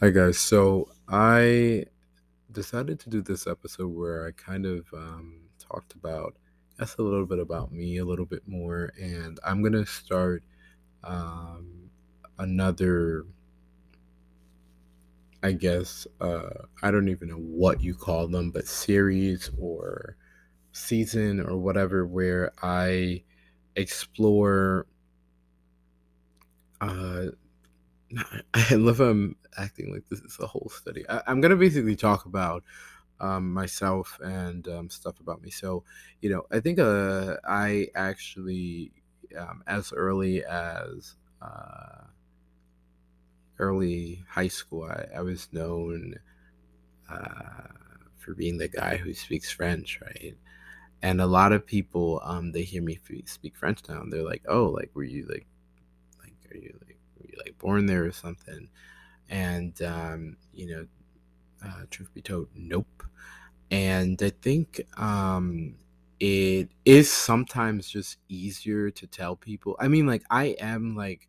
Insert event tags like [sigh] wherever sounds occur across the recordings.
Hi guys, so I decided to do this episode where I kind of um, talked about, guess, a little bit about me, a little bit more, and I'm gonna start um, another, I guess, uh, I don't even know what you call them, but series or season or whatever, where I explore. Uh, [laughs] I love I'm acting like this is a whole study. I, I'm gonna basically talk about um, myself and um, stuff about me. So, you know, I think uh, I actually, um, as early as uh, early high school, I, I was known uh, for being the guy who speaks French, right? And a lot of people, um, they hear me speak French now, and they're like, "Oh, like, were you like, like, are you like, were you like born there or something?" And um, you know, uh, truth be told, nope. And I think um, it is sometimes just easier to tell people. I mean, like I am like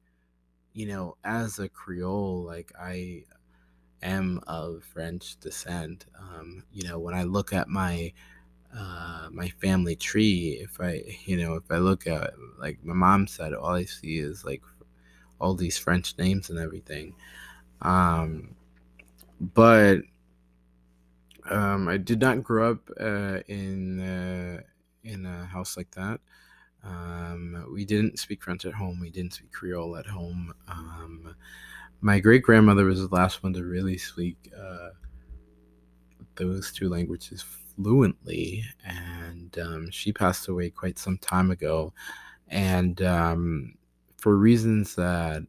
you know, as a Creole, like I am of French descent. Um, you know, when I look at my uh, my family tree, if I you know if I look at like my mom said, all I see is like all these French names and everything. Um, but Um, I did not grow up uh, in uh, in a house like that. Um, we didn't speak French at home. We didn't speak Creole at home. Um, my great grandmother was the last one to really speak uh, those two languages fluently, and um, she passed away quite some time ago. And um, for reasons that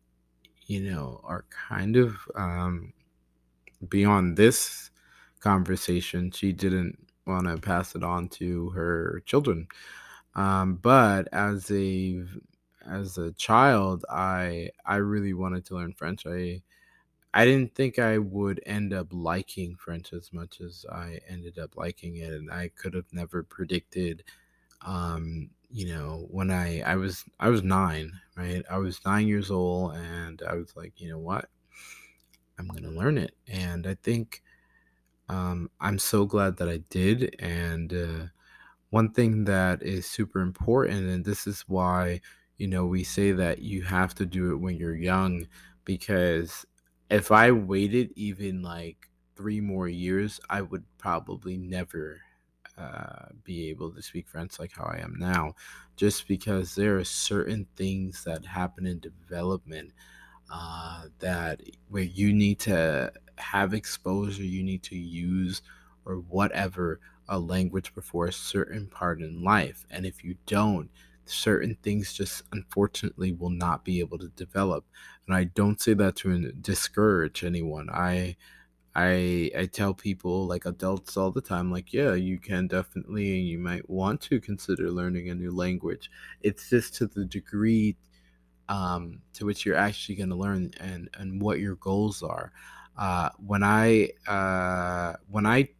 you know are kind of um, beyond this conversation, she didn't want to pass it on to her children. Um, but as a as a child, I I really wanted to learn French. I I didn't think I would end up liking French as much as I ended up liking it, and I could have never predicted. Um, you know, when I I was I was nine, right? I was nine years old, and I was like, you know what? I'm gonna learn it, and I think um, I'm so glad that I did. And uh, one thing that is super important, and this is why, you know, we say that you have to do it when you're young, because if I waited even like three more years, I would probably never uh, be able to speak French like how I am now, just because there are certain things that happen in development uh, that where you need to have exposure, you need to use or whatever a language before a certain part in life. And if you don't, certain things just unfortunately will not be able to develop. And I don't say that to discourage anyone. I I I tell people like adults all the time like yeah you can definitely and you might want to consider learning a new language it's just to the degree um, to which you're actually going to learn and and what your goals are. Uh, when I uh, when I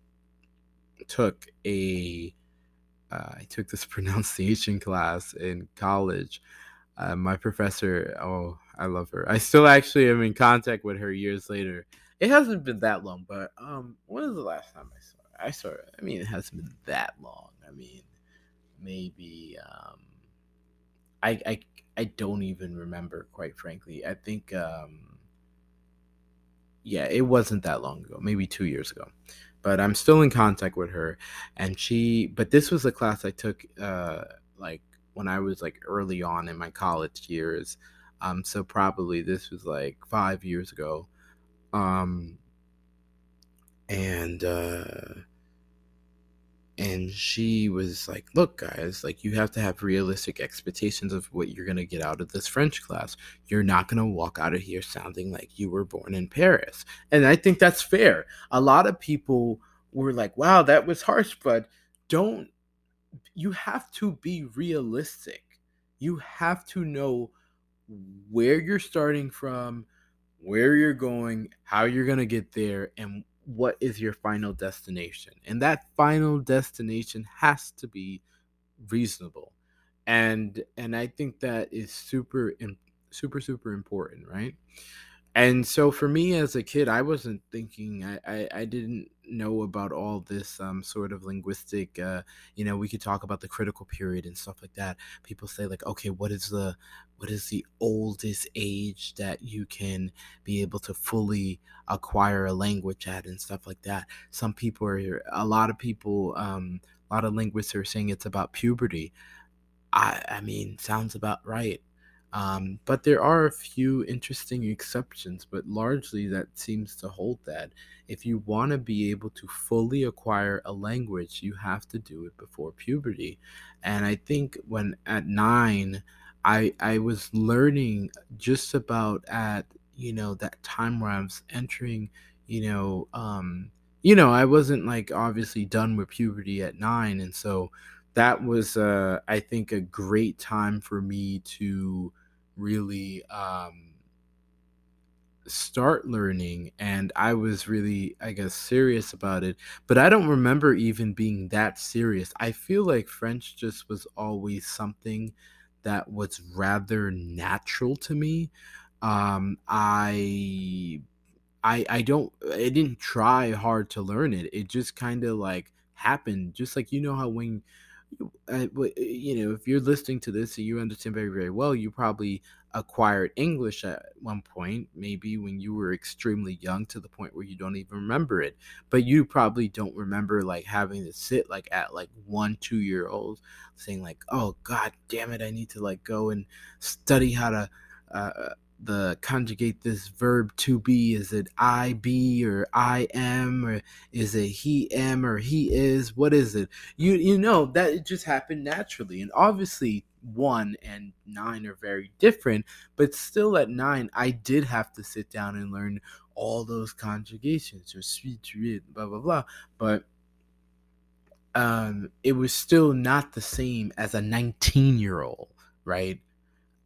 took a uh, I took this [laughs] pronunciation class in college. Uh, my professor, oh, I love her. I still actually am in contact with her years later. It hasn't been that long, but um, when was the last time I saw her? I saw her. I mean, it hasn't been that long. I mean, maybe um, I I I don't even remember, quite frankly. I think um, yeah, it wasn't that long ago, maybe two years ago. But I'm still in contact with her, and she. But this was a class I took, uh, like when I was like early on in my college years. Um, so probably this was like five years ago. Um, and uh, and she was like, "Look, guys, like you have to have realistic expectations of what you're gonna get out of this French class. You're not gonna walk out of here sounding like you were born in Paris." And I think that's fair. A lot of people were like, "Wow, that was harsh," but don't you have to be realistic. You have to know where you're starting from, where you're going, how you're gonna get there, and what is your final destination. And that final destination has to be reasonable. And and I think that is super super super important, right? and so for me as a kid, I wasn't thinking, I, I, I didn't know about all this um, sort of linguistic, uh, you know, we could talk about the critical period and stuff like that. People say like, okay, what is the, what is the oldest age that you can be able to fully acquire a language at and stuff like that. Some people are, a lot of people, um, a lot of linguists are saying it's about puberty. I, I mean, sounds about right. Um, but there are a few interesting exceptions, but largely that seems to hold that. If you want to be able to fully acquire a language, you have to do it before puberty. And I think when at nine, I I was learning just about at you know that time where I was entering, you know, um, you know, I wasn't like obviously done with puberty at nine, and so that was uh, I think a great time for me to really um, start learning and i was really i guess serious about it but i don't remember even being that serious. I feel like french just was always something that was rather natural to me. Um i i i don't i didn't try hard to learn it. It just kind of like happened. Just like you know how when uh, you know, if you're listening to this and you understand very, very well, you probably acquired English at one point, maybe when you were extremely young to the point where you don't even remember it. But you probably don't remember like having to sit like at like one, two year olds saying like, "Oh God damn it, I need to like go and study how to." Uh, the conjugate this verb to be. Is it i be or i am or is it he am or he is? What is it? You you know that it just happened naturally. And obviously one and nine are very different but still at nine i did have to sit down and learn all those conjugations or sweet read blah blah blah. But um it was still not the same as a 19 year old right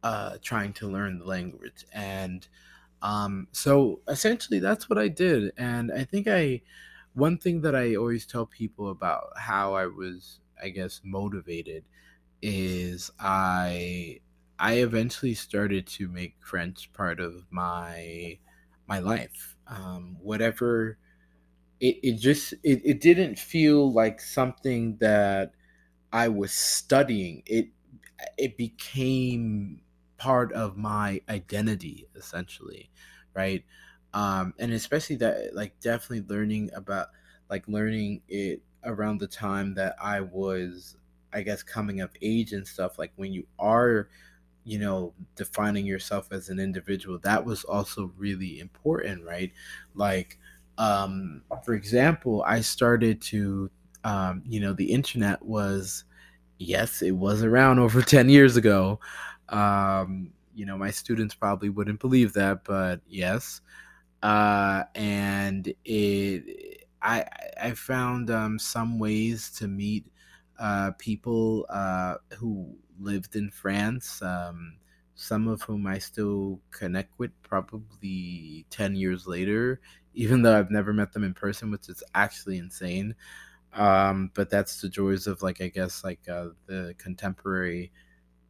uh, trying to learn the language. And um, so essentially, that's what I did. And I think I, one thing that I always tell people about how I was, I guess, motivated is I, I eventually started to make French part of my, my life. Um, whatever, it, it just, it, it didn't feel like something that I was studying. It, it became part of my identity essentially right? Um and especially that like definitely learning about like learning it around the time that i was i guess coming of age and stuff like when you are you know defining yourself as an individual that was also really important right? Like um for example i started to um you know the internet was yes it was around over [laughs] 10 years ago um, you know, my students probably wouldn't believe that, but yes. Uh, and it, I, I found um, some ways to meet uh, people uh, who lived in France. Um, some of whom I still connect with, probably ten years later, even though I've never met them in person, which is actually insane. Um, but that's the joys of like I guess like uh, the contemporary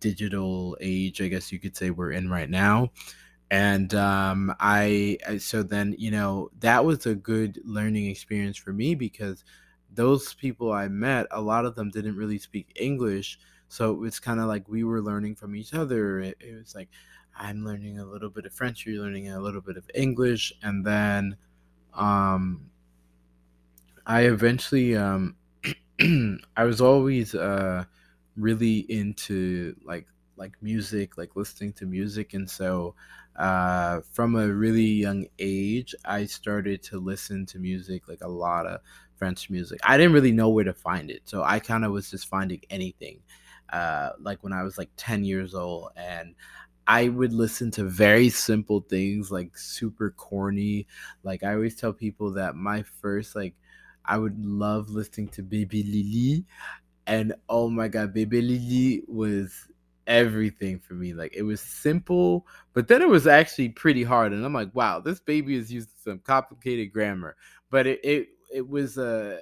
digital age, I guess you could say we're in right now. And um, I, so then, you know, that was a good learning experience for me because those people I met, a lot of them didn't really speak English. So it's kind of like we were learning from each other. It, it, was like, I'm learning a little bit of French, you're learning a little bit of English. And then um, I eventually, um, [clears throat] I was always, uh, really into like like music, like listening to music, and so uh, from a really young age, I started to listen to music, like a lot of French music. I didn't really know where to find it, so I kind of was just finding anything. Uh, like when I was like ten years old, and I would listen to very simple things, like super corny. Like I always tell people that my first like I would love listening to Bébé Lilly and oh my god, Bébé Lilly was everything for me. Like it was simple, but then it was actually pretty hard. And I'm like, wow, this baby is using some complicated grammar. But it it, it was a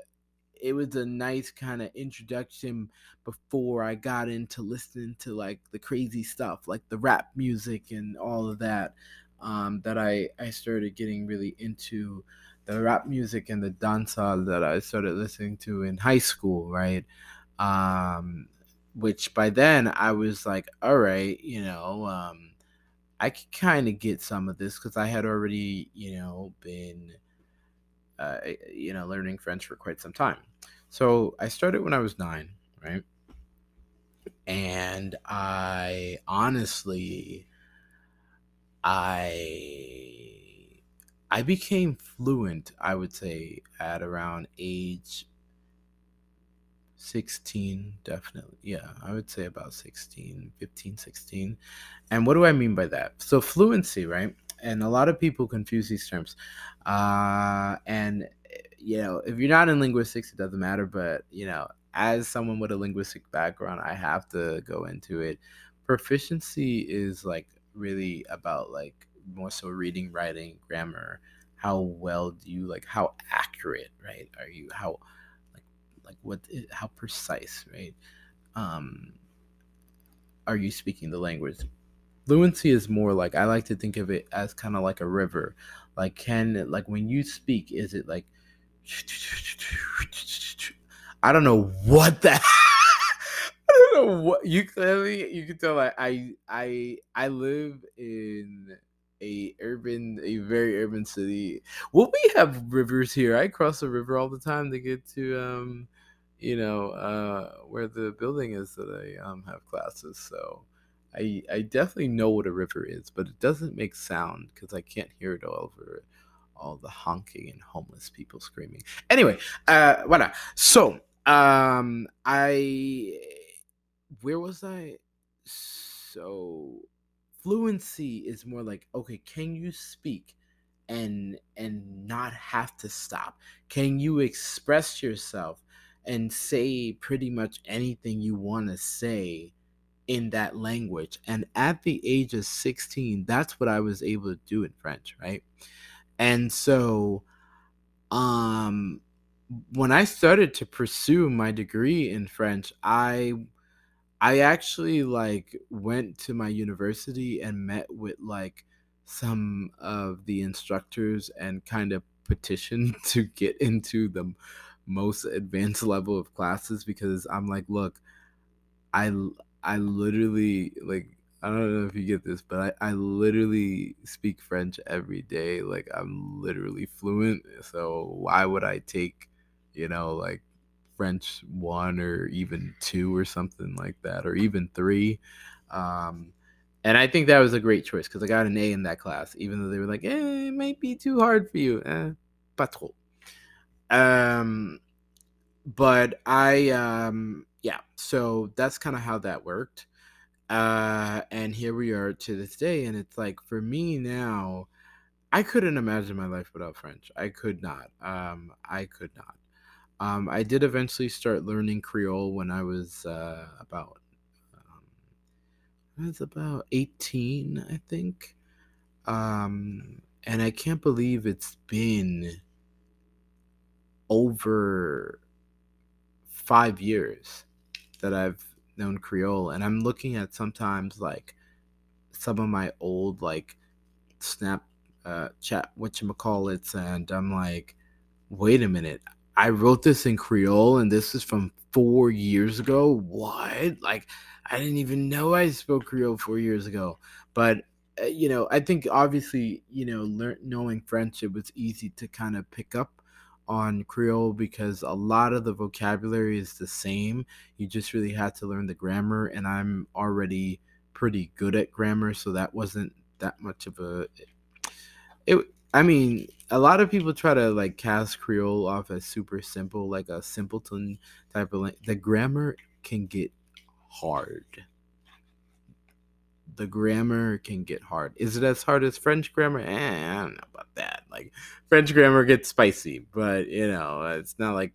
it was a nice kind of introduction before I got into listening to like the crazy stuff, like the rap music and all of that. um, that I I started getting really into the rap music and the dancehall that I started listening to in high school, right? Um, which by then I was like, all right, you know, um, I could kind of get some of this because I had already, you know, been, uh, you know, learning French for quite some time. So I started when I was nine, right? And I honestly, I I became fluent, I would say, at around age 16 definitely. Yeah i would say about 16 15 16 and what do i mean by that? So fluency right? And a lot of people confuse these terms. Uh, and you know if you're not in linguistics it doesn't matter but you know as someone with a linguistic background i have to go into it. Proficiency is like really about like more so reading writing grammar. How well do you like how accurate right are you? How like what how precise right? Um are you speaking the language? Fluency is more like i like to think of it as kind of like a river. Like can like when you speak is it like i don't know what that [laughs] i don't know what you clearly you can tell like i i i live in a urban a very urban city. Well we have rivers here. I cross the river all the time to get to um you know, uh, where the building is that I um, have classes. So I, I definitely know what a river is, but it doesn't make sound because I can't hear it over all the honking and homeless people screaming. Anyway, uh, voila. So um, I, where was I? So fluency is more like okay, can you speak? and and not have to stop can you express yourself and say pretty much anything you want to say in that language. And at the age of 16, that's what I was able to do in French, right? And so um when I started to pursue my degree in French, I I actually like went to my university and met with like some of the instructors and kind of petitioned [laughs] to get into the most advanced [laughs] level of classes because I'm like, look, I I literally like I don't know if you get this, but I, I literally speak French every day. Like I'm literally fluent. So why would I take, you know, like French one or even two or something like that, or even three? Um, and I think that was a great choice because I got an A in that class, even though they were like, eh, it might be too hard for you. Eh, pas trop. Um, but I, um, yeah, so that's kind of how that worked. Uh, and here we are to this day. And it's like, for me now, I couldn't imagine my life without French. I could not. Um, I could not. Um, I did eventually start learning Creole when I was uh, about um, I was about 18, I think. Um, and I can't believe it's been over five years that I've known Creole, and I'm looking at sometimes like some of my old like Snap uh, chat what you call it, and I'm like, wait a minute, I wrote this in Creole, and this is from four years ago. What? Like, I didn't even know I spoke Creole four years ago, but uh, you know, I think obviously, you know, learn, knowing French, it was easy to kind of pick up on Creole because a lot of the vocabulary is the same. You just really had to learn the grammar, and I'm already pretty good at grammar, so that wasn't that much of a. It. I mean, a lot of people try to like cast Creole off as super simple, like a simpleton type of. Language. The grammar can get hard the grammar can get hard. Is it as hard as French grammar? Eh, I don't know about that. Like French grammar gets spicy, but you know, it's not like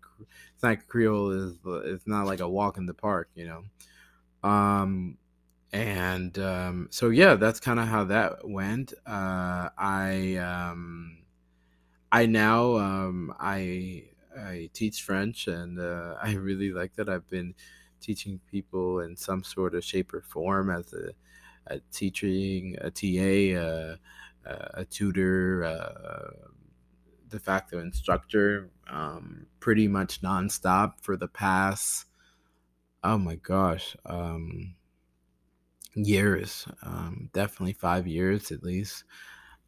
it's not Creole is it's not like a walk in the park, you know. Um and um so yeah, that's kind of how that went. Uh I um I now um I I teach French and uh, [laughs] I really like that. I've been teaching people in some sort of shape or form as a a teaching, a TA, uh, a tutor, uh, de facto instructor, um, pretty much nonstop for the past, oh my gosh, um, years, um, definitely five years at least.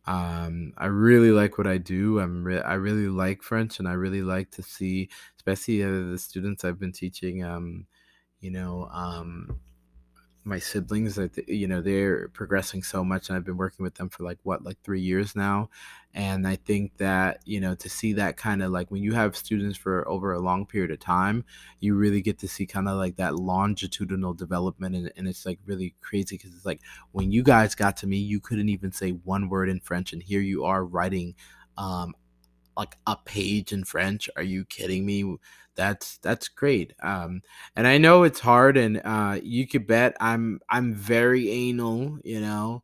Um, I really like what I do. I'm re- I really like French, and I really like to see, especially uh, the students I've been teaching. Um, you know, um, my siblings that you know they're progressing so much and i've been working with them for like what like three years now and i think that you know to see that kind of like when you have students for over a long period of time you really get to see kind of like that longitudinal development and, and it's like really crazy because it's like when you guys got to me you couldn't even say one word in french and here you are writing um, like a page in French. Are you kidding me? That's that's great. Um, and I know it's hard, and uh, you could bet I'm I'm very anal, you know,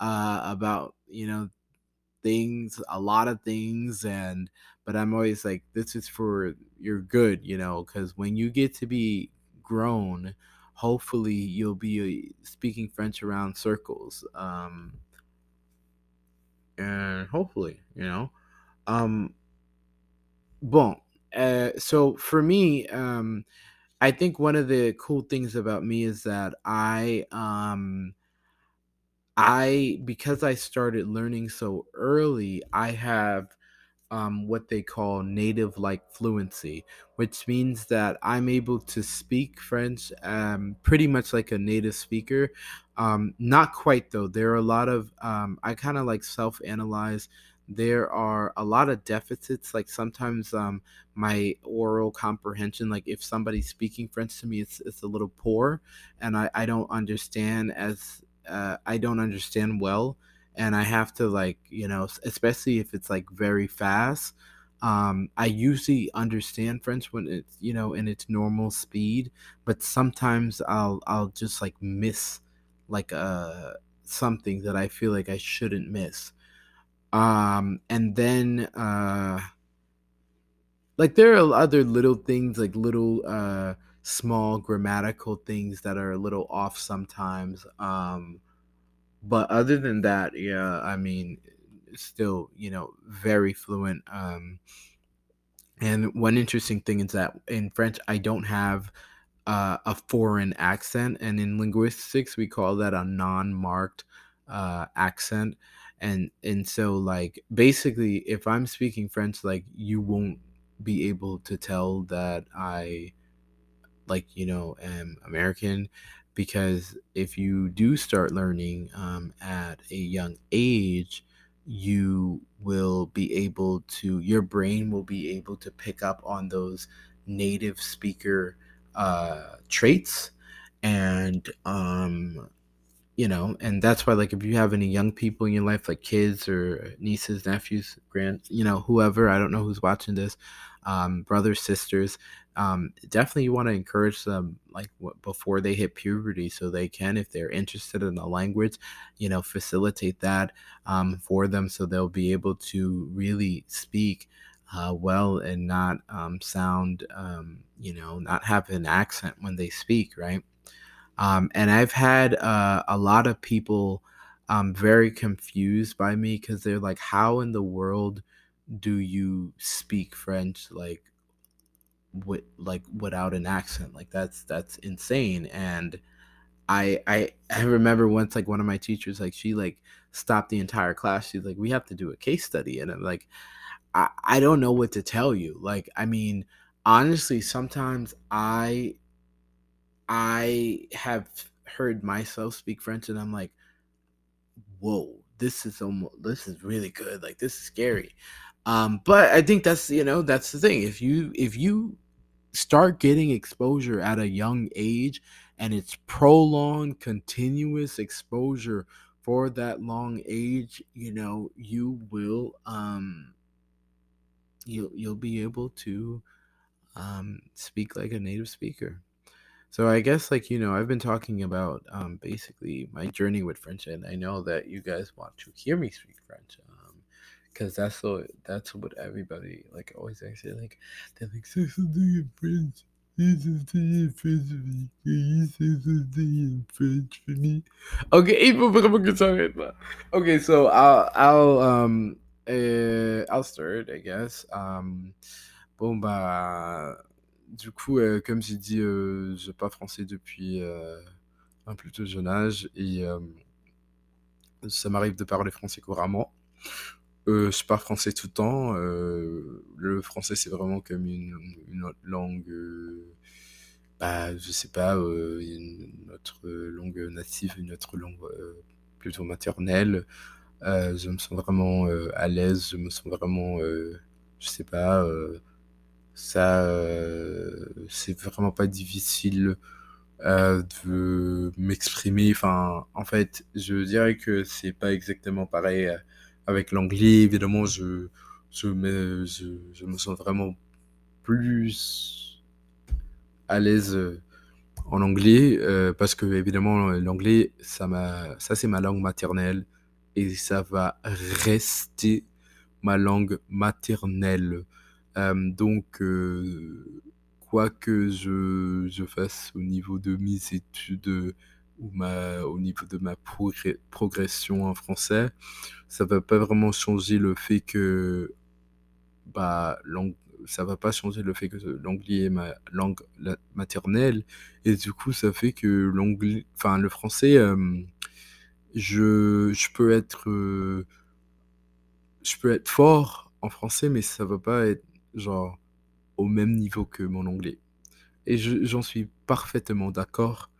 uh, about you know things, a lot of things, and but I'm always like, this is for your good, you know, because when you get to be grown, hopefully you'll be uh, speaking French around circles, um, and hopefully, you know. Um, bon, uh, so for me, um, I think one of the cool things about me is that I, um, I because I started learning so early, I have um, what they call native like fluency, which means that I'm able to speak French um, pretty much like a native speaker. Um, not quite though. There are a lot of, um, I kind of like self analyze. There are a lot of deficits. Like sometimes um, my oral comprehension, like if somebody's speaking French to me, it's, it's a little poor and I, I don't understand as, uh, I don't understand well and I have to like you know especially if it's like very fast um I usually understand French when it's you know in its normal speed but sometimes I'll I'll just like miss like uh something that I feel like I shouldn't miss um and then uh like there are other little things like little uh small grammatical things that are a little off sometimes um but other than that, yeah, I mean, still, you know, very fluent. Um, and one interesting thing is that in French, I don't have uh, a foreign accent, and in linguistics, we call that a non-marked uh, accent. And and so, like, basically, if I'm speaking French, like, you won't be able to tell that I like you know am American because if you do start learning um, at a young age you will be able to your brain will be able to pick up on those native speaker uh, traits and um, you know and that's why like if you have any young people in your life like kids or nieces nephews grand you know whoever i don't know who's watching this um, brothers sisters um, definitely you want to encourage them like what, before they hit puberty so they can if they're interested in the language you know facilitate that um, for them so they'll be able to really speak uh, well and not um, sound um, you know not have an accent when they speak right um, and I've had uh, a lot of people um, very confused by me because they're like, how in the world do you speak French like with like without an accent? Like that's that's insane. And I I I remember once like one of my teachers like she like stopped the entire class. She's like, we have to do a case study, and I'm like, I I don't know what to tell you. Like I mean, honestly, sometimes I I have heard myself speak French and I'm like, whoa, this is almost this is really good. Like this is scary. Um, but I think that's you know, that's the thing. If you if you start getting exposure at a young age and it's prolonged continuous exposure for that long age, you know, you will um you'll you'll be able to um speak like a native speaker. So I guess like you know I've been talking about um, basically my journey with French, and I know that you guys want to hear me speak French, because that's so that's what everybody like always asks. Like they're like say something in French, say something in French Okay, il faut vraiment que ça arrête là. Okay, so I'll I'll um uh, I'll start, I guess. Um, bon bah du coup, euh, comme j'ai dit, euh, je parle français depuis euh, un plutôt jeune âge et ça m'arrive de parler français couramment. Je parle français tout le temps. le français, c'est vraiment comme une, une autre langue. bah, je sais pas, une autre langue native, une autre langue plutôt maternelle. Je me sens vraiment à l'aise, je me sens vraiment, je sais pas, ça, euh, c'est vraiment pas difficile euh, de m'exprimer. Enfin, en fait, je dirais que c'est pas exactement pareil euh, avec l'anglais. Évidemment, je, je, me, je, me sens vraiment plus à l'aise en anglais parce que évidemment l'anglais ça m'a ça c'est ma langue maternelle et ça va rester ma langue maternelle donc quoi que je, je fasse au niveau de mes études euh, ou ma, au niveau de ma progr- progression en français ça va pas vraiment changer le fait que bah ça va pas changer le fait que l'anglais est ma langue la- maternelle. Et du coup ça fait que l'anglais enfin le français je je peux être je peux être fort en français mais ça va pas être genre au même niveau que mon anglais. Et je- j'en suis parfaitement d'accord.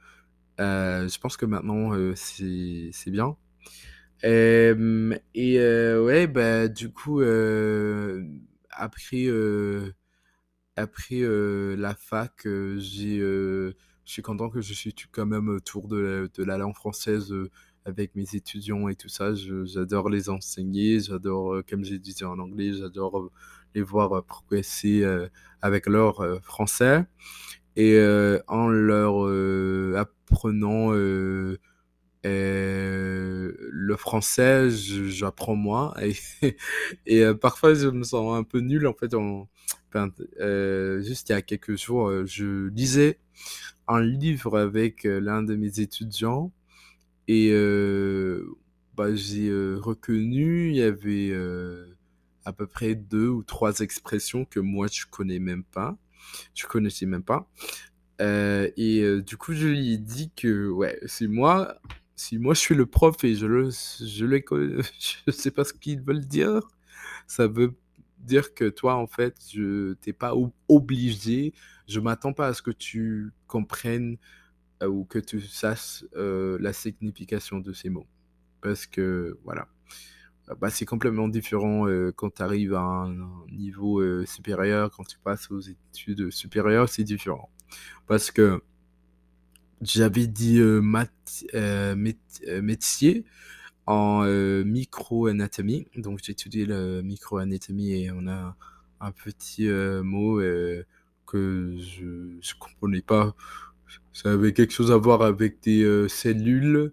Euh, je pense que maintenant euh, c'est bien. Et heu, ouais, bah, du coup, heu, après, après, la fac, je suis content que je suis quand même autour de la de la langue française, avec mes étudiants et tout ça. J'adore les enseigner, j'adore, comme j'ai disais en anglais, j'adore, les voir, heu, progresser, heu, avec leur, heu, français et en leur, apprenant, le français, j'apprends moi [laughs] et parfois je me sens un peu nul en fait en juste il y a quelques jours, je lisais un livre avec, l'un de mes étudiants et bah, j'ai, reconnu, il y avait, à peu près 2 ou 3 expressions que moi je connais même pas. Je connaissais même pas. Heu et heu, du coup, je lui ai dit que, ouais, si moi si moi je suis le prof et je le je co [laughs] je sais pas ce qu'ils veulent dire, ça veut dire que toi, en fait, je tu pas ob obligé, je m'attends pas à ce que tu comprennes, heu, ou que tu saches, la signification de ces mots. Parce que voilà, bah, c'est complètement différent, heu, quand tu arrives à un niveau, heu, supérieur, quand tu passes aux études supérieures, c'est différent. Parce que j'avais dit, math heu, mét métier en, micro-anatomie. Donc j'ai étudié le micro-anatomie et on a un petit, mot, que je je comprenais pas. Ça avait quelque chose à voir avec des, cellules,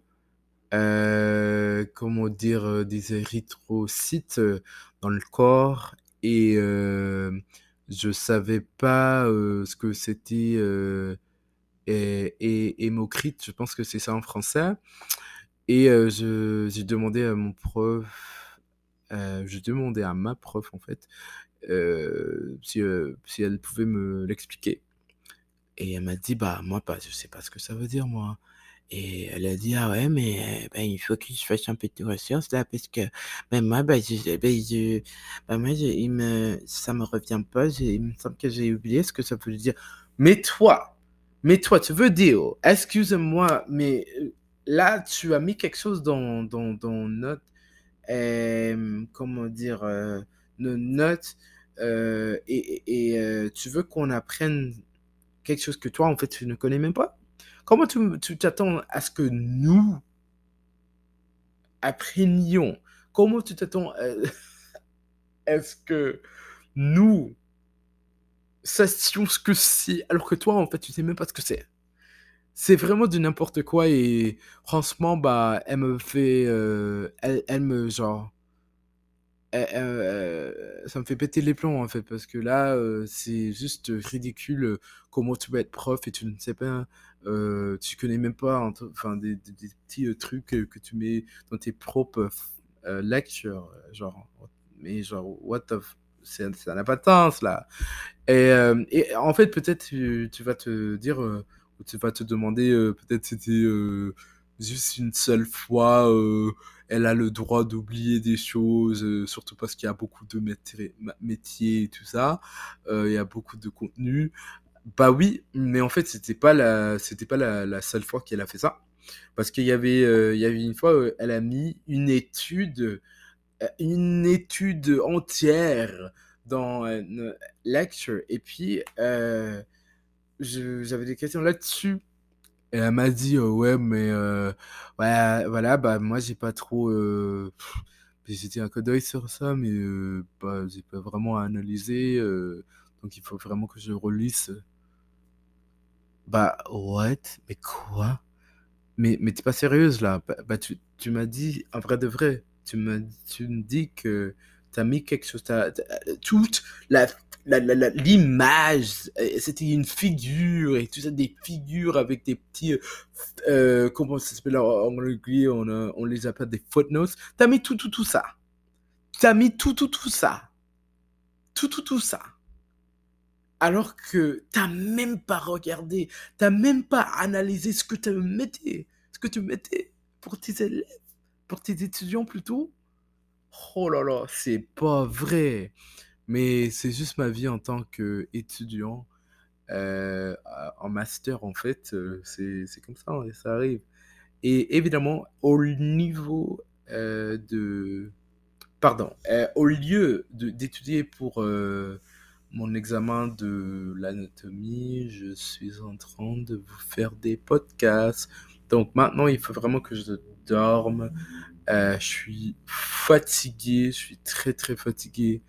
heu, comment dire? Heu, des érythrocytes, heu, dans le corps et hem, je savais pas, ce que c'était, et et hémocrite, je pense que c'est ça en français et je j'ai demandé à mon prof, j'ai demandé à ma prof en fait, si, si elle pouvait me l'expliquer et elle m'a dit: «Bah, moi, bah, je sais pas ce que ça veut dire moi» et elle a dit: «Ah ouais, mais bah, il faut que je fasse un peu de recherche là parce que, bah, moi, bah, je bah, je bah, moi, je me ça me revient pas, j'ai il me semble que j'ai oublié ce que ça veut dire». Mais toi mais toi, tu veux dire, excuse-moi, mais là, tu as mis quelque chose dans dans dans notre, comment dire? Heu, nos notes, heu et et tu veux qu'on apprenne quelque chose que toi, en fait, tu ne connais même pas? Comment tu t'attends à ce que nous apprenions? Comment tu t'attends, heu, [laughs] à ce que nous sachons ce que c'est, alors que toi, en fait, tu sais même pas ce que c'est? C'est vraiment du n'importe quoi et franchement, bah, elle me fait, heu, elle me genre euh, ça me fait péter les plombs en fait parce que là euh, c'est juste ridicule euh, comment tu peux être prof et tu ne sais pas euh, tu connais même pas enfin des, petits trucs que tu mets dans tes propres lectures genre mais genre what the ça n'a pas là et, et en fait peut-être tu, tu, vas te dire ou tu vas te demander peut-être c'était juste une seule fois, euh, elle a le droit d'oublier des choses, euh, surtout parce qu'il y a beaucoup de métiers et tout ça, euh, il y a beaucoup de contenu. Bah oui, mais en fait, c'était pas la, c'était pas la, seule fois qu'elle a fait ça, parce qu'il y avait, il y avait une fois, elle a mis une étude, une étude entière dans lecture, et puis j'avais des questions là-dessus. Et elle m'a dit, euh, ouais, mais euh, voilà, bah moi j'ai pas trop. Euh, j'ai un coup d'œil sur ça, mais euh, bah, j'ai pas vraiment analysé. donc il faut vraiment que je relise. Bah, what? Mais quoi? Mais, mais t'es pas sérieuse là? Bah, bah tu, tu m'as dit, en vrai de vrai, tu m'as, tu me dis que t'as mis quelque chose, t'as, toute la l'image, euh, c'était une figure et tout ça, des figures avec des petits, euh, euh comment ça s'appelle en anglais, on, on les appelle des footnotes. T'as mis tout, tout, tout ça. T'as mis tout, tout, tout ça. Tout, tout, tout ça. Alors que t'as même pas regardé, t'as même pas analysé ce que tu mettais, ce pour tes élèves, pour tes étudiants plutôt. Oh là là, c'est pas vrai. Mais c'est juste ma vie en tant qu'étudiant euh, en master, en fait, euh, c'est comme ça, hein, ça arrive. Et évidemment, au niveau euh, de... Pardon, au lieu d'étudier pour mon examen de l'anatomie, je suis en train de vous faire des podcasts. Donc maintenant, il faut vraiment que je dorme. je suis fatigué, je suis très très fatigué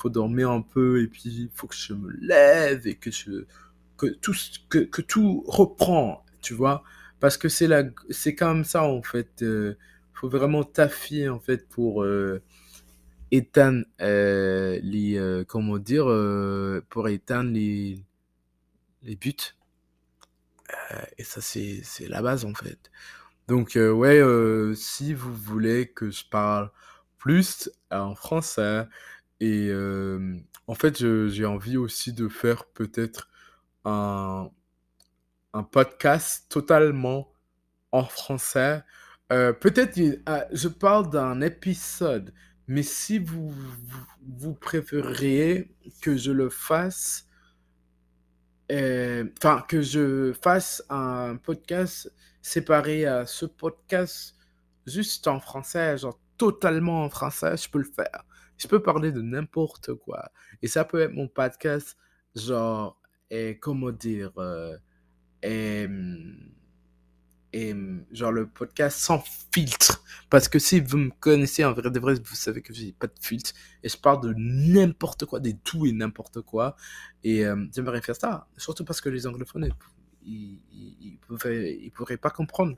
faut dormir un peu et puis il faut que je me lève et que je que tout que, tout reprend, tu vois, parce que c'est la c'est comme ça en fait. Euh, faut vraiment taffer en fait pour euh, éteindre euh, les euh, comment dire euh, pour éteindre les les buts. et ça c'est la base en fait. Donc ouais, si vous voulez que je parle plus en français, et en fait, j'ai envie aussi de faire peut-être un, un podcast totalement en français. peut-être, je parle d'un épisode, mais si vous, vous, préféreriez que je le fasse, enfin, que je fasse un podcast séparé à ce podcast juste en français, genre totalement en français, je peux le faire je peux parler de n'importe quoi. Et ça peut être mon podcast, genre, comment dire, euh, et, et, genre le podcast sans filtre. Parce que si vous me connaissez en vrai de vrai, vous savez que j'ai pas de filtre. Et je parle de n'importe quoi, des tout et n'importe quoi. Et euh, j'aimerais faire ça. Surtout parce que les anglophones, ils, ils, ils, pourraient pas comprendre.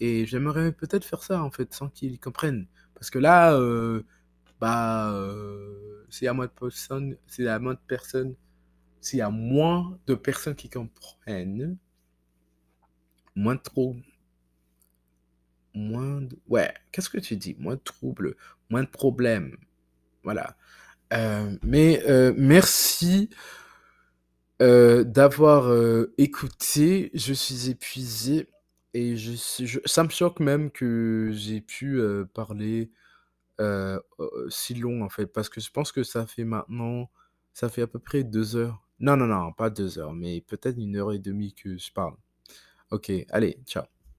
Et j'aimerais peut-être faire ça, en fait, sans qu'ils comprennent. Parce que là, euh, bah, euh, y a moins de personnes, y a moins de personnes, s'il y a moins de personnes qui comprennent, moins troubles, moins de... Ouais, qu'est-ce que tu dis? Moins de troubles, moins de problèmes. Voilà. Euh, mais euh, merci euh, d'avoir écouté. Je suis épuisé et je, ça me choque même que j'ai pu parler si long en fait, parce que je pense que ça fait maintenant, ça fait à peu près deux heures. Non, non, non, pas deux heures, mais peut-être une heure et demie que je parle. Ok, allez, ciao.